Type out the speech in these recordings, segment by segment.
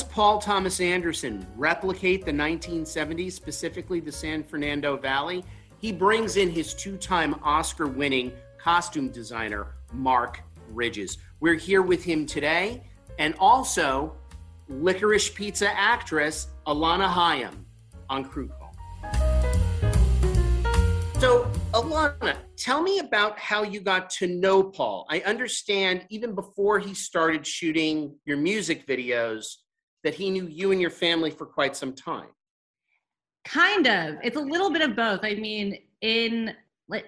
does Paul Thomas Anderson replicate the 1970s, specifically the San Fernando Valley? He brings in his two time Oscar winning costume designer, Mark Bridges. We're here with him today, and also licorice pizza actress Alana Haim on Crew Call. So, Alana, tell me about how you got to know Paul. I understand even before he started shooting your music videos that he knew you and your family for quite some time. Kind of. It's a little bit of both. I mean, in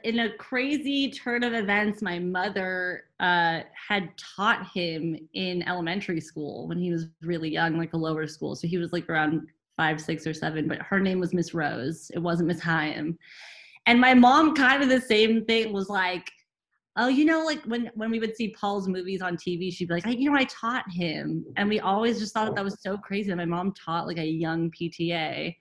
in a crazy turn of events, my mother uh, had taught him in elementary school when he was really young, like a lower school. So he was like around five, six, or seven. But her name was Miss Rose. It wasn't Miss Haim. And my mom, kind of the same thing, was like, "Oh, you know, like when when we would see Paul's movies on TV, she'd be like, you know, I taught him." And we always just thought that, that was so crazy. my mom taught like a young PTA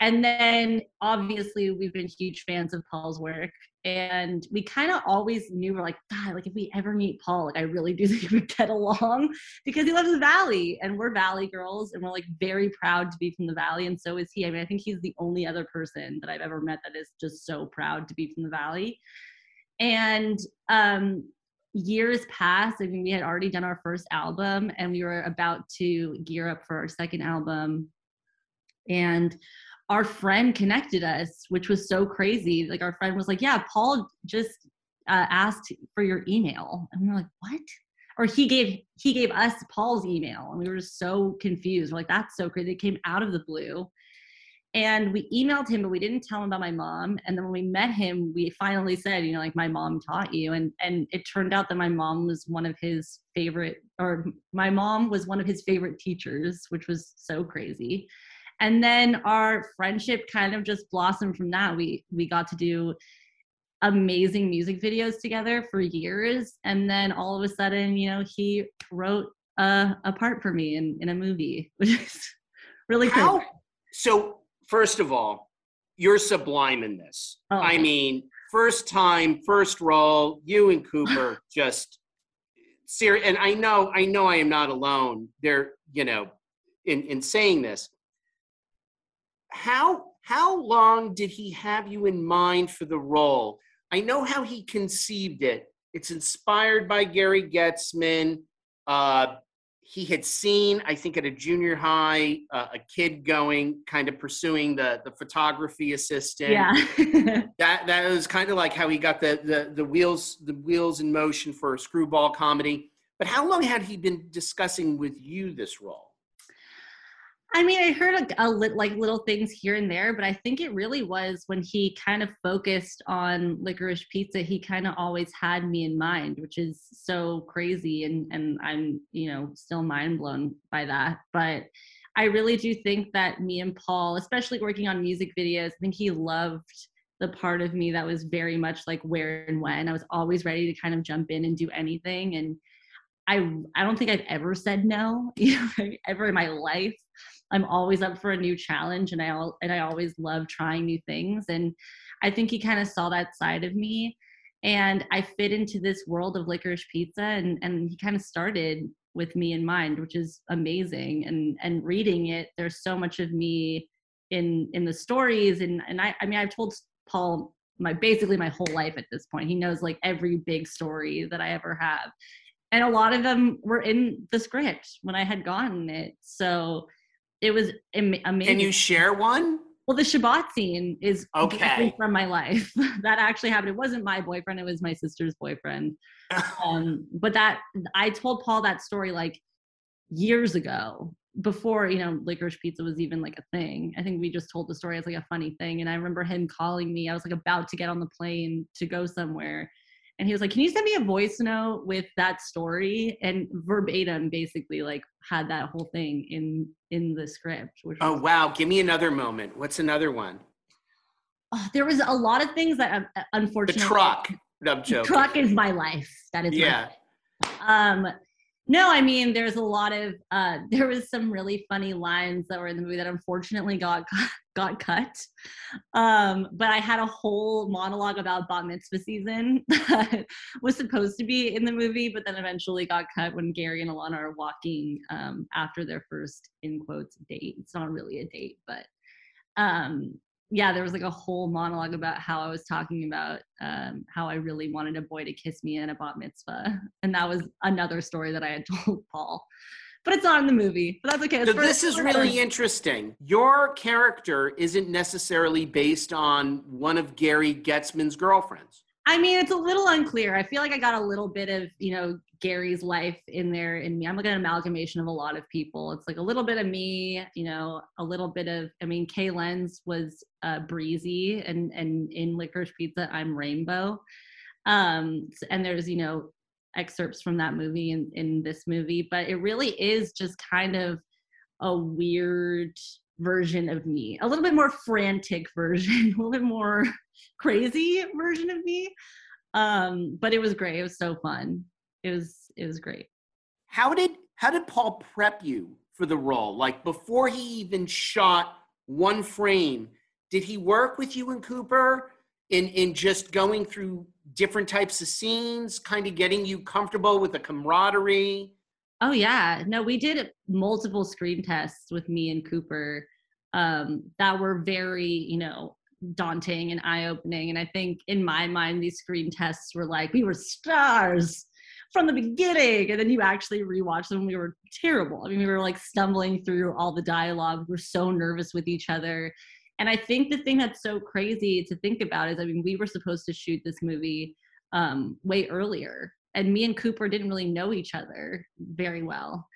and then obviously we've been huge fans of Paul's work. And we kind of always knew we're like, God, like if we ever meet Paul, like I really do think we get along because he loves the Valley and we're Valley girls and we're like very proud to be from the Valley. And so is he. I mean, I think he's the only other person that I've ever met that is just so proud to be from the Valley. And um, years passed. I mean, we had already done our first album and we were about to gear up for our second album. And our friend connected us, which was so crazy. Like our friend was like, "Yeah, Paul just uh, asked for your email," and we were like, "What?" Or he gave he gave us Paul's email, and we were just so confused. We're like, "That's so crazy!" It came out of the blue, and we emailed him, but we didn't tell him about my mom. And then when we met him, we finally said, "You know, like my mom taught you," and and it turned out that my mom was one of his favorite, or my mom was one of his favorite teachers, which was so crazy. And then our friendship kind of just blossomed from that. We we got to do amazing music videos together for years. And then all of a sudden you know he wrote a, a part for me in, in a movie which is really cool. So first of all you're sublime in this oh, i mean first time first role you and cooper just serious and i know i know i am not alone there you know in in saying this how how long did he have you in mind for the role? I know how he conceived it. It's inspired by Gary Goetzman. Uh, he had seen, I think, at a junior high, uh, a kid going, kind of pursuing the the photography assistant. Yeah, that that was kind of like how he got the the the wheels the wheels in motion for a screwball comedy. But how long had he been discussing with you this role? I mean, I heard a, a like little things here and there, but I think it really was when he kind of focused on licorice pizza. He kind of always had me in mind, which is so crazy, and and I'm you know still mind blown by that. But I really do think that me and Paul, especially working on music videos, I think he loved the part of me that was very much like where and when. I was always ready to kind of jump in and do anything, and I I don't think I've ever said no, you know, ever in my life. I'm always up for a new challenge and I all and I always love trying new things and I think he kind of saw that side of me and I fit into this world of licorice pizza and and he kind of started with me in mind which is amazing and and reading it there's so much of me in in the stories and and I I mean I've told Paul my basically my whole life at this point. He knows like every big story that I ever have and a lot of them were in the script when I had gotten it so it was amazing. Can you share one? Well, the Shabbat scene is okay from my life. that actually happened. It wasn't my boyfriend; it was my sister's boyfriend. um, but that I told Paul that story like years ago, before you know licorice pizza was even like a thing. I think we just told the story as like a funny thing. And I remember him calling me. I was like about to get on the plane to go somewhere, and he was like, "Can you send me a voice note with that story?" And verbatim, basically, like had that whole thing in in the script. oh wow! Give me another moment. What's another one? Oh, there was a lot of things that uh, unfortunately. The truck. No, I'm joking. Truck is my life. That is yeah. Um, No, I mean, there's a lot of uh, there was some really funny lines that were in the movie that unfortunately got got cut. Um, but I had a whole monologue about bat mitzvah season that was supposed to be in the movie, but then eventually got cut when Gary and Alana are walking um, after their first in quotes date. It's not really a date, but um, yeah, there was like a whole monologue about how I was talking about um, how I really wanted a boy to kiss me in a bat mitzvah, and that was another story that I had told Paul. But it's not in the movie. But that's okay. So this is really interesting. Your character isn't necessarily based on one of Gary Goetzman's girlfriends. I mean, it's a little unclear. I feel like I got a little bit of, you know, Gary's life in there in me. I'm like an amalgamation of a lot of people. It's like a little bit of me, you know, a little bit of I mean, Kay Lenz was uh, breezy and and in Licorice Pizza, I'm Rainbow. Um, and there's, you know, excerpts from that movie in, in this movie, but it really is just kind of a weird version of me, a little bit more frantic version, a little bit more crazy version of me. Um, but it was great. It was so fun it was it was great. How did how did Paul prep you for the role? Like before he even shot one frame, did he work with you and Cooper in in just going through different types of scenes, kind of getting you comfortable with the camaraderie? Oh yeah, no, we did multiple screen tests with me and Cooper um, that were very, you know, daunting and eye opening. And I think in my mind, these screen tests were like we were stars from the beginning. And then you actually rewatch them. We were terrible. I mean, we were like stumbling through all the dialogue. We are so nervous with each other. And I think the thing that's so crazy to think about is, I mean, we were supposed to shoot this movie um, way earlier, and me and Cooper didn't really know each other very well.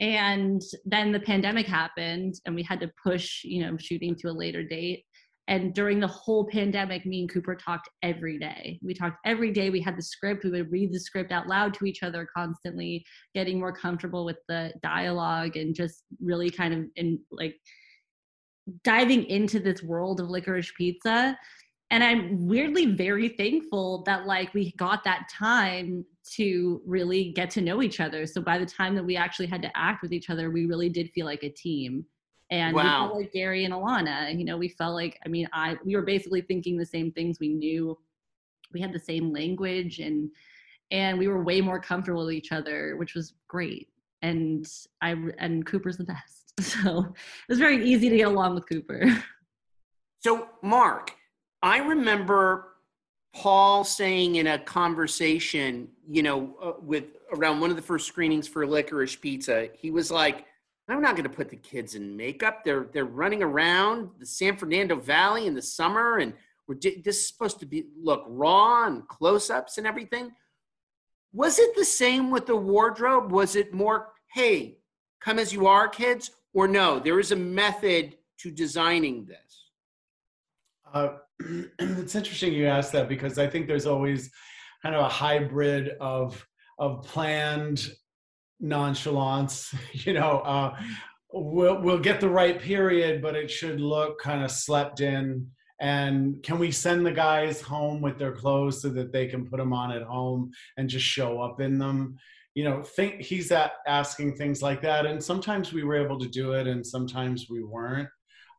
And then the pandemic happened, and we had to push, you know, shooting to a later date. And during the whole pandemic, me and Cooper talked every day. We talked every day. We had the script. We would read the script out loud to each other constantly, getting more comfortable with the dialogue and just really kind of in like diving into this world of licorice pizza. And I'm weirdly very thankful that like we got that time to really get to know each other. So by the time that we actually had to act with each other, we really did feel like a team and wow. we felt like Gary and Alana. You know, we felt like I mean, I we were basically thinking the same things. We knew we had the same language and and we were way more comfortable with each other, which was great. And I and Cooper's the best. So it was very easy to get along with Cooper. So Mark, I remember Paul saying in a conversation, you know, uh, with around one of the first screenings for Licorice Pizza, he was like, I'm not going to put the kids in makeup. They're they're running around the San Fernando Valley in the summer, and we're this is supposed to be look raw and close-ups and everything. Was it the same with the wardrobe? Was it more, hey, come as you are, kids, or no? There is a method to designing this. Uh, it's interesting you ask that because I think there's always kind of a hybrid of of planned nonchalance you know uh, we'll we'll get the right period but it should look kind of slept in. And can we send the guys home with their clothes so that they can put them on at home and just show up in them? You know think he's at asking things like that and sometimes we were able to do it and sometimes we weren't.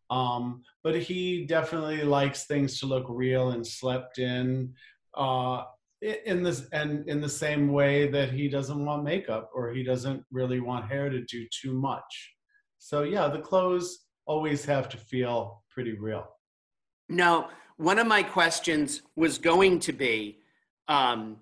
Um, but he definitely likes things to look real and slept in. Uh, in this and in the same way that he doesn't want makeup or he doesn't really want hair to do too much. So yeah the clothes always have to feel pretty real. Now one of my questions was going to be um,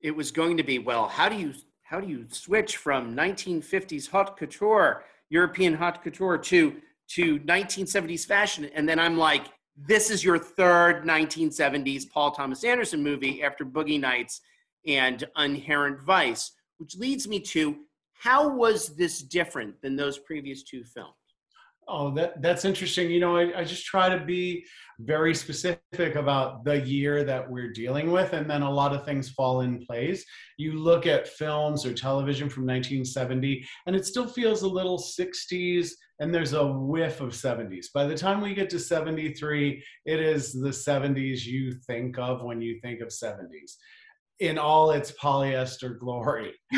it was going to be well how do you how do you switch from 1950s haute couture european haute couture to to 1970s fashion? And then i'm like this is your third 1970s Paul Thomas Anderson movie after Boogie Nights and Inherent Vice, which leads me to how was this different than those previous two films? Oh, that that's interesting. You know, I, I just try to be very specific about the year that we're dealing with, and then a lot of things fall in place. You look at films or television from 1970, and it still feels a little 60s, and there's a whiff of 70s. By the time we get to 73, it is the 70s you think of when you think of 70s in all its polyester glory.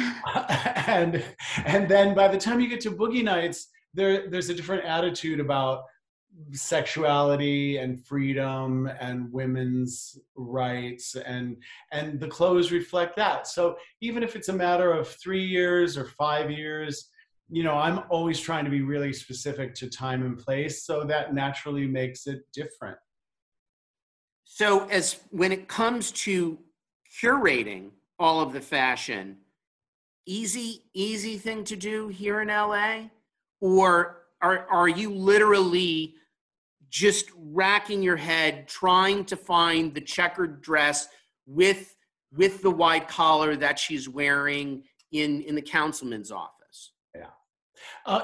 and and then by the time you get to Boogie Nights, there there's a different attitude about sexuality and freedom and women's rights and and the clothes reflect that so even if it's a matter of 3 years or 5 years you know i'm always trying to be really specific to time and place so that naturally makes it different. So as when it comes to curating all of the fashion easy easy thing to do here in la or are, are you literally just racking your head trying to find the checkered dress with with the white collar that she's wearing in in the councilman's office uh,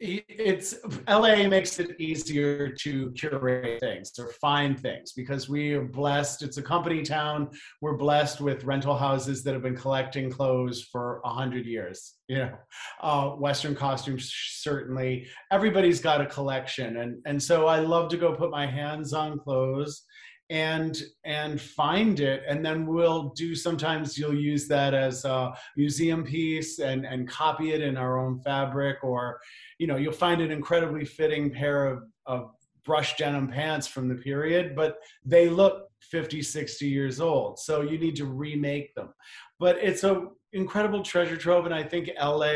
it's LA makes it easier to curate things or find things because we are blessed. It's a company town. We're blessed with rental houses that have been collecting clothes for a hundred years. You know, uh, Western costumes certainly. Everybody's got a collection, and and so I love to go put my hands on clothes and and find it. And then we'll do sometimes you'll use that as a museum piece and and copy it in our own fabric or you know you'll find an incredibly fitting pair of, of brushed denim pants from the period but they look 50 60 years old so you need to remake them. But it's a incredible treasure trove and i think la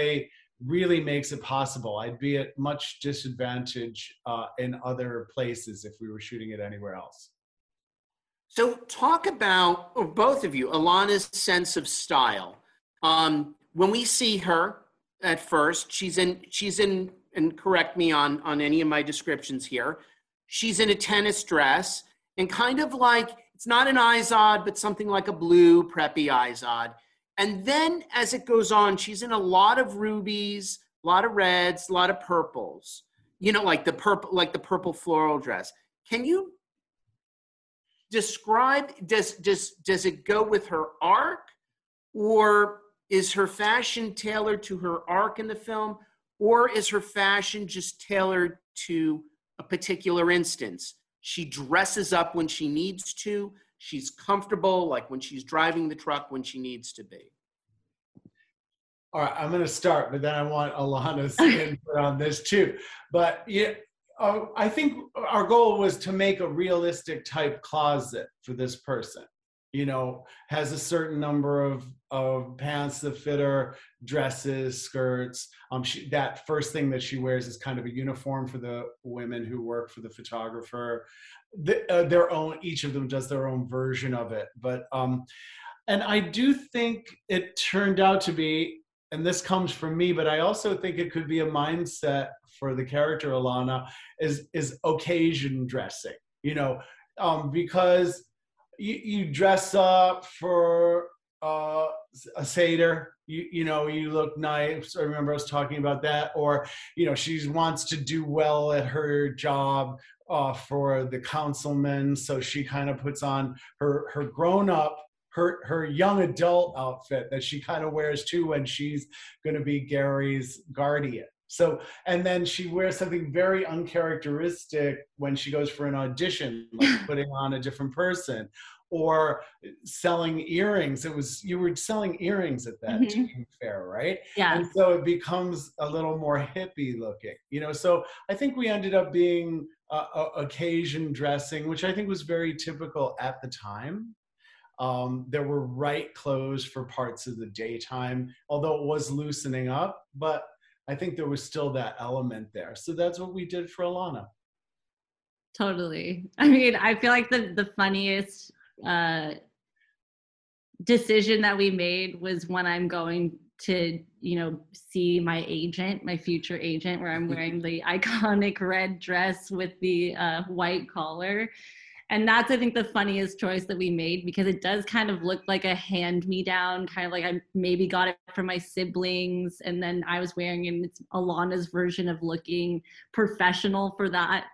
really makes it possible. I'd be at much disadvantage uh, in other places if we were shooting it anywhere else so talk about or both of you alana's sense of style um, when we see her at first. She's in she's in and correct me on on any of my descriptions here. She's in a tennis dress and kind of like it's not an Izod, but something like a blue preppy Izod. And then as it goes on, she's in a lot of rubies, a lot of reds, a lot of purples. You know, like the purple, like the purple floral dress. Can you describe? Does does does it go with her arc, or is her fashion tailored to her arc in the film, or is her fashion just tailored to a particular instance? She dresses up when she needs to. She's comfortable, like when she's driving the truck when she needs to be. All right, I'm going to start, but then I want Alana's input on this too. But yeah, uh, I think our goal was to make a realistic type closet for this person you know, has a certain number of of pants that fit her, dresses, skirts. Um, she, that first thing that she wears is kind of a uniform for the women who work for the photographer. The, uh, their own, each of them does their own version of it. But um, and I do think it turned out to be, and this comes from me, but I also think it could be a mindset for the character Alana is is occasion dressing. You know, um, because you, you dress up for uh, a seder you, you know you look nice i remember i was talking about that or you know she wants to do well at her job uh, for the councilman so she kind of puts on her her grown up her her young adult outfit that she kind of wears too when she's going to be gary's guardian so, and then she wears something very uncharacteristic when she goes for an audition, like putting on a different person or selling earrings. It was, you were selling earrings at that mm-hmm. fair, right? Yeah. And so it becomes a little more hippie looking, you know? So I think we ended up being uh, occasion dressing, which I think was very typical at the time. Um, there were right clothes for parts of the daytime, although it was loosening up, but I think there was still that element there. So that's what we did for Alana. Totally. I mean, I feel like the the funniest uh, decision that we made was when I'm going to, you know, see my agent, my future agent, where I'm wearing the iconic red dress with the uh, white collar and that's i think the funniest choice that we made because it does kind of look like a hand me down kind of like i maybe got it from my siblings and then i was wearing and it's alana's version of looking professional for that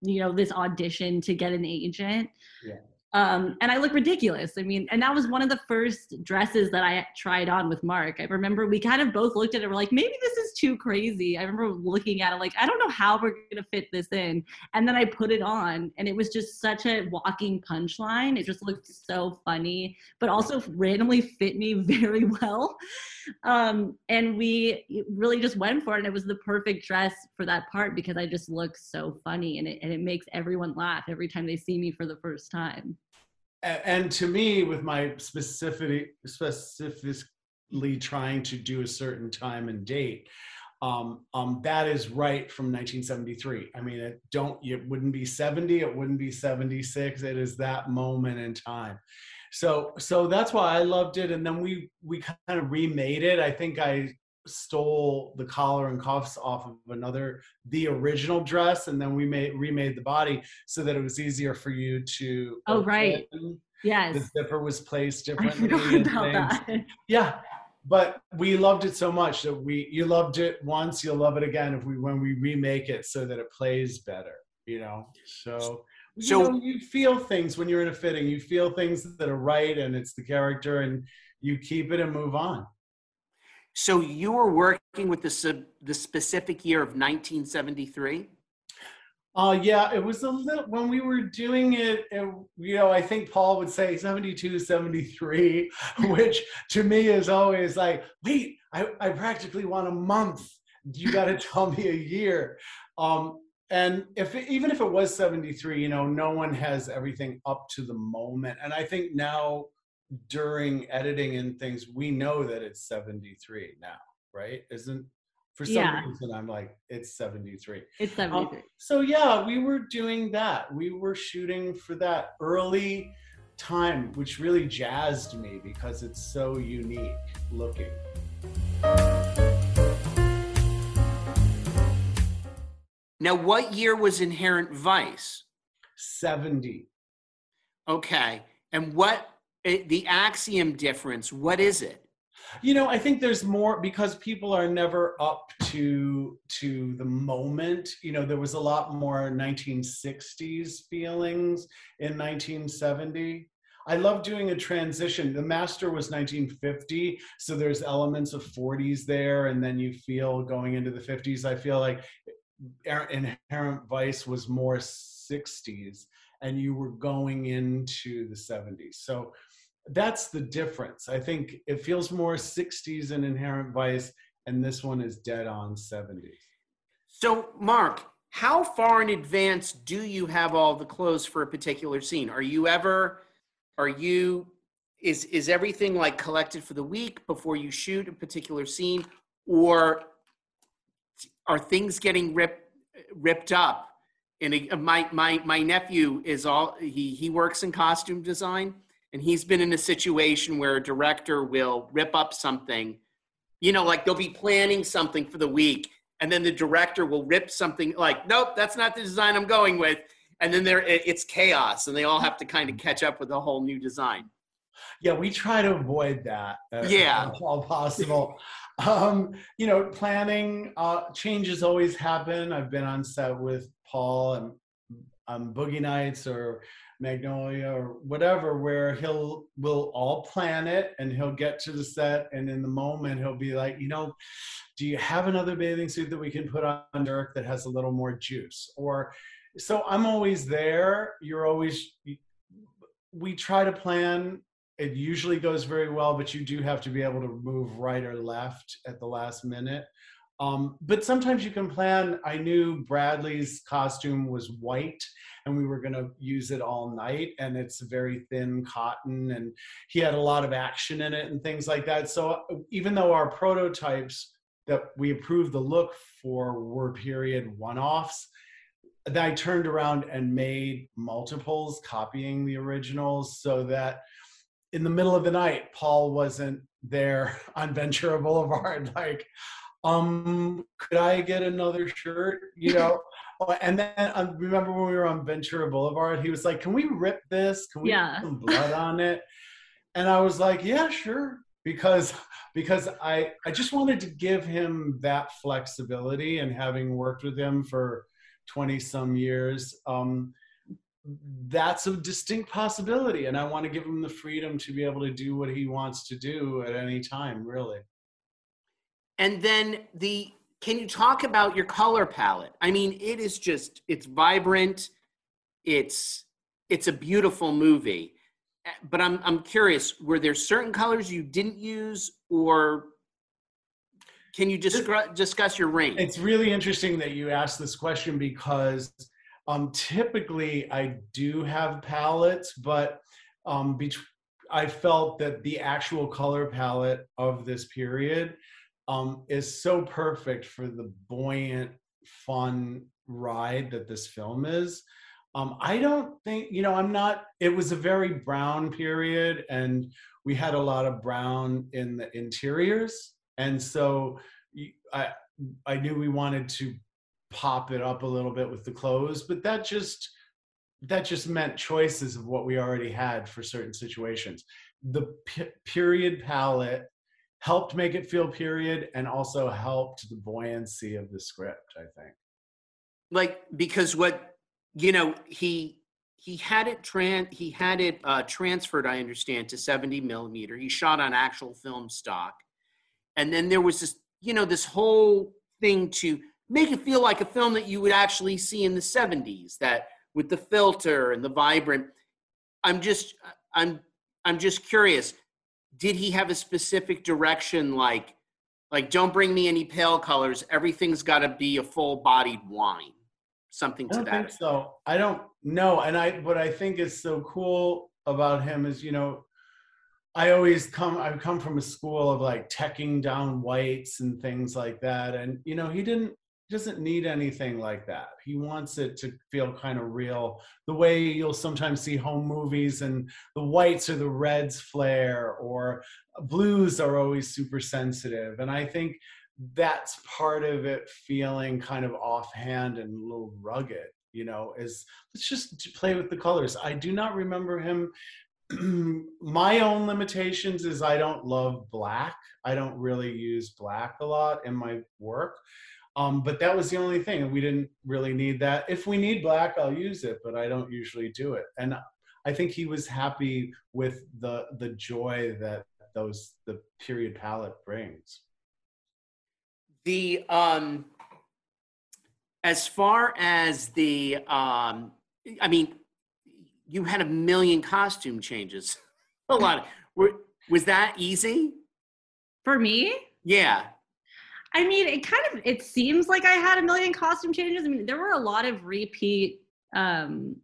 you know this audition to get an agent yeah. Um, and I look ridiculous. I mean, and that was one of the first dresses that I tried on with Mark. I remember we kind of both looked at it. We're like, maybe this is too crazy. I remember looking at it like, I don't know how we're gonna fit this in. And then I put it on, and it was just such a walking punchline. It just looked so funny, but also randomly fit me very well. Um, and we really just went for it. And it was the perfect dress for that part because I just look so funny, and it and it makes everyone laugh every time they see me for the first time and to me with my specific specifically trying to do a certain time and date um, um, that is right from 1973 i mean it don't it wouldn't be 70 it wouldn't be 76 it is that moment in time. So so that's why i loved it. And then we we kind of remade it. I think i stole the collar and cuffs off of another the original dress and then we made remade the body so that it was easier for you to oh right. Yes. the zipper was placed differently about that. yeah but we loved it so much that we you loved it once you'll love it again if we when we remake it so that it plays better you know? So so you, know, you feel things when you're in a fitting. You feel things that are right and it's the character and you keep it and move on so you were working with the the specific year of 1973. Uh, yeah, it was a little when we were doing it, it, you know, I think Paul would say 72, 73, which to me is always like, wait, I, I practically want a month. You got to tell me a year. Um, and if it, even if it was 73, you know, no one has everything up to the moment. And I think now during editing and things, we know that it's 73 now, right? Isn't for some yeah. reason I'm like, it's 73. It's 73. Um, so yeah, we were doing that. We were shooting for that early time, which really jazzed me because it's so unique looking. Now, what year was Inherent Vice? 70. Okay. And what it, the axiom difference what is it? You know i think there's more because people are never up to to the moment. You know there was a lot more 1960s feelings in 1970 i love doing a transition. The master was 1950 so there's elements of 40s there and then you feel going into the 50s i feel like eh, er, inherent vice was more 60s and you were going into the 70s so that's the difference. I think it feels more 60s and Inherent Vice, and this one is dead on 70s. So, Mark, how far in advance do you have all the clothes for a particular scene? Are you ever, are you, is is everything like collected for the week before you shoot a particular scene, or are things getting ripped ripped up? And uh, my my my nephew is all he he works in costume design and he's been in a situation where a director will rip up something. You know like they'll be planning something for the week and then the director will rip something like nope that's not the design i'm going with. And then there it's chaos and they all have to kind of catch up with a whole new design. Yeah we try to avoid that yeah. all possible. Um, you know planning uh, changes always happen. I've been on set with paul and um, boogie nights or Magnolia or whatever, where he'll we'll all plan it and he'll get to the set and in the moment he'll be like, you know, do you have another bathing suit that we can put on Dirk that has a little more juice? Or so I'm always there. You're always we try to plan. It usually goes very well, but you do have to be able to move right or left at the last minute. Um, but sometimes you can plan. I knew Bradley's costume was white and we were going to use it all night and it's very thin cotton and he had a lot of action in it and things like that so uh, even though our prototypes that we approved the look for were period one-offs i turned around and made multiples copying the originals so that in the middle of the night paul wasn't there on ventura boulevard like um could i get another shirt you know Oh, and then um, remember when we were on Ventura Boulevard, he was like, "Can we rip this? Can we yeah. put some blood on it?" And I was like, "Yeah, sure," because because I I just wanted to give him that flexibility, and having worked with him for twenty some years, um, that's a distinct possibility and i want to give him the freedom to be able to do what he wants to do at any time really and then the can you talk about your color palette? I mean it is just it's vibrant. It's it's a beautiful movie. But i'm i'm curious were there certain colors you didn't use or can you discuss discuss your range? It's really interesting that you asked this question because um, typically, I do have palettes, but um, bet- I felt that the actual color palette of this period um, is so perfect for the buoyant, fun ride that this film is. Um, I don't think, you know, I'm not, it was a very brown period and we had a lot of brown in the interiors. And so I, I knew we wanted to pop it up a little bit with the clothes, but that just that just meant choices of what we already had for certain situations. The p- period palette helped make it feel period and also helped the buoyancy of the script, I think. Like because what you know, he he had it tran he had it uh, transferred, I understand, to 70 millimeter. He shot on actual film stock. And then there was this, you know, this whole thing to make it feel like a film that you would actually see in the 70s that with the filter and the vibrant i'm just i'm i'm just curious did he have a specific direction like like don't bring me any pale colors. Everything's got to be a full bodied wine something to I don't that think so. I don't know and i what i think is so cool about him is you know I always come I've come from a school of like teching down whites and things like that and you know he didn't doesn't need anything like that. He wants it to feel kind of real. The way you'll sometimes see home movies and the whites or the reds flare or blues are always super sensitive. And I think that's part of it feeling kind of offhand and a little rugged, you know, is let's just play with the colors. I do not remember him my own limitations is I don't love black. I don't really use black a lot in my work. Um, but that was the only thing. We didn't really need that. If we need black, I'll use it, but I don't usually do it. And I think he was happy with the the joy that those the period palette brings. The um, as far as the um, I mean, you had a million costume changes. a lot. Of, were, was that easy for me? Yeah. I mean, it kind of it seems like I had a million costume changes. I mean, there were a lot of repeat um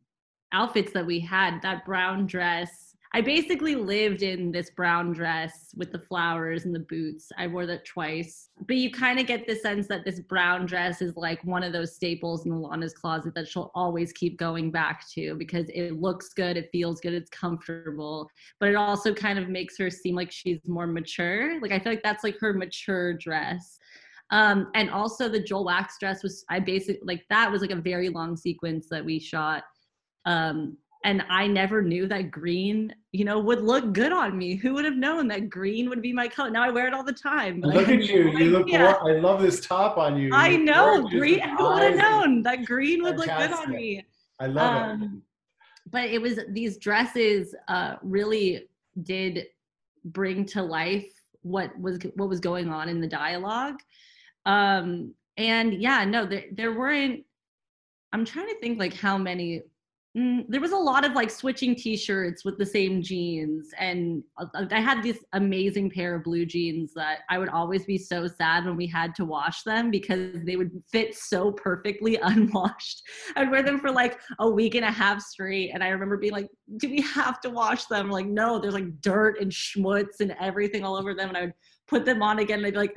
outfits that we had. That brown dress. I basically lived in this brown dress with the flowers and the boots. I wore that twice. But you kind of get the sense that this brown dress is like one of those staples in Alana's closet that she'll always keep going back to because it looks good, it feels good, it's comfortable. But it also kind of makes her seem like she's more mature. Like I feel like that's like her mature dress. Um, and also the Joel Wachs dress was I basically like that was like a very long sequence that we shot. Um, and I never knew that green, you know, would look good on me. Who would have known that green would be my color? Now I wear it all the time. Look at you! You look. I love this top on you. you I know green. Who would have known that green would Fantastic. look good on me? I love um, it. But it was these dresses uh, really did bring to life what was what was going on in the dialogue um and yeah no there, there weren't i'm trying to think like how many mm, there was a lot of like switching t-shirts with the same jeans and uh, i had this amazing pair of blue jeans that i would always be so sad when we had to wash them because they would fit so perfectly unwashed. I'd wear them for like a week and a half straight and i remember being like do we have to wash them? Like no there's like dirt and schmutz and everything all over them and i would put them on again and i'd be like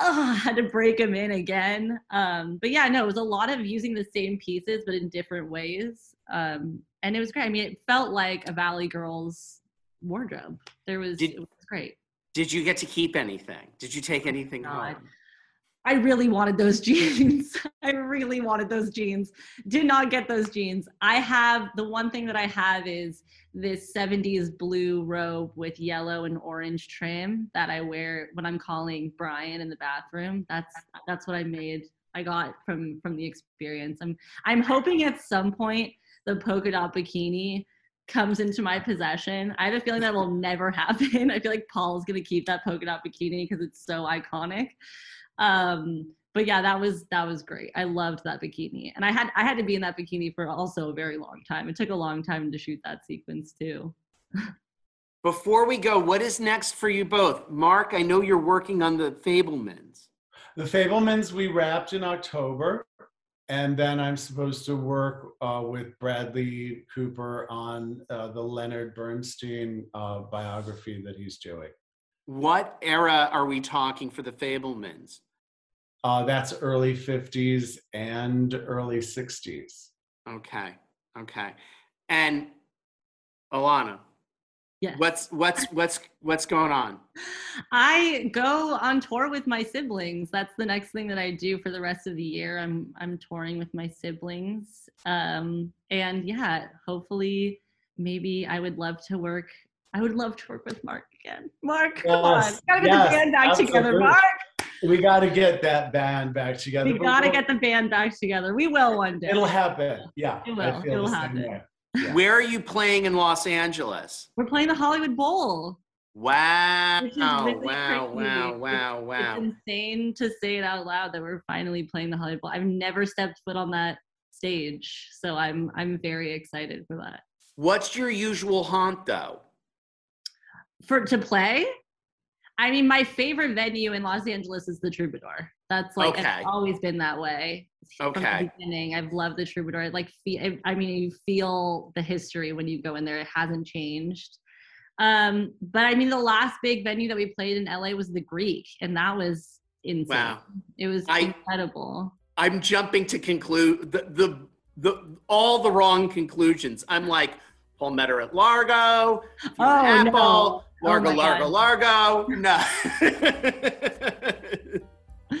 oh, I had to break them in again. Um, but yeah, no, it was a lot of using the same pieces, but in different ways. Um, and it was great. I mean, it felt like a Valley Girls wardrobe. There was, did, it was great. Did you get to keep anything? Did you take anything home? I really wanted those jeans. I really wanted those jeans. Did not get those jeans. I have the one thing that I have is this 70s blue robe with yellow and orange trim that I wear when I'm calling Brian in the bathroom. That's that's what I made. I got from from the experience. I'm I'm hoping at some point the polka dot bikini comes into my possession. I have a feeling that will never happen. I feel like Paul's gonna keep that polka dot bikini because it's so iconic. Um, but yeah, that was that was great. I loved that bikini, and I had I had to be in that bikini for also a very long time. It took a long time to shoot that sequence too. Before we go, what is next for you both? Mark, I know you're working on the Fabelmans. The Fabelmans we wrapped in October, and then I'm supposed to work uh, with Bradley Cooper on uh, the Leonard Bernstein uh, biography that he's doing. What era are we talking for the Fabelmans? Uh, that's early 50s and early 60s. Okay. Okay. And Alana, Yes. what's what's what's what's going on? I go on tour with my siblings. That's the next thing that I do for the rest of the year. I'm I'm touring with my siblings. Um and yeah, hopefully maybe I would love to work I would love to work with Mark again. Mark, come Yes, on. Gotta get yes, the band back together. Mark. We got to get that band back together. We gotta we'll- get the band back together. We will one day. It'll happen. Yeah. It I will. feel It will happen. Yeah. Where are you playing in Los Angeles? We're playing the Hollywood Bowl. Wow. Which is wow, really wow, crazy. wow, It's- wow, wow. It's insane to say it out loud that we're finally playing the Hollywood Bowl. I've never stepped foot on that stage, so I'm I'm very excited for that. What's your usual haunt though? For to play, I mean, my favorite venue in Los Angeles is the Troubadour. That's like Okay. it's always been that way from Okay. the beginning. I've loved the Troubadour. I like. I mean, you feel the history when you go in there. It hasn't changed. Um, but I mean, the last big venue that we played in LA was the Greek, and that was insane. Wow. It was I- incredible. I'm jumping to conclude the the the all the wrong conclusions. I'm like Palmetto at Largo, Oh, Apple, no. Oh, Largo, my Largo, God. Largo. No.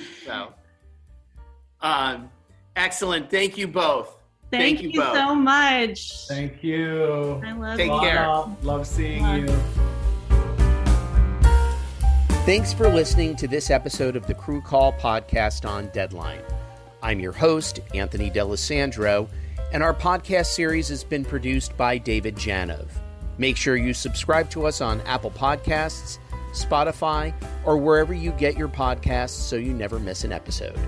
so, um, excellent. Thank you both. Thank, Thank you you, both. so much. Thank you. I love Take you. care. Love, love seeing Bye. you. Thanks for listening to this episode of the Crew Call podcast on Deadline. I'm your host, Anthony D'Alessandro, and our podcast series has been produced by David Janov. Make sure you subscribe to us on Apple Podcasts, Spotify, or wherever you get your podcasts so you never miss an episode.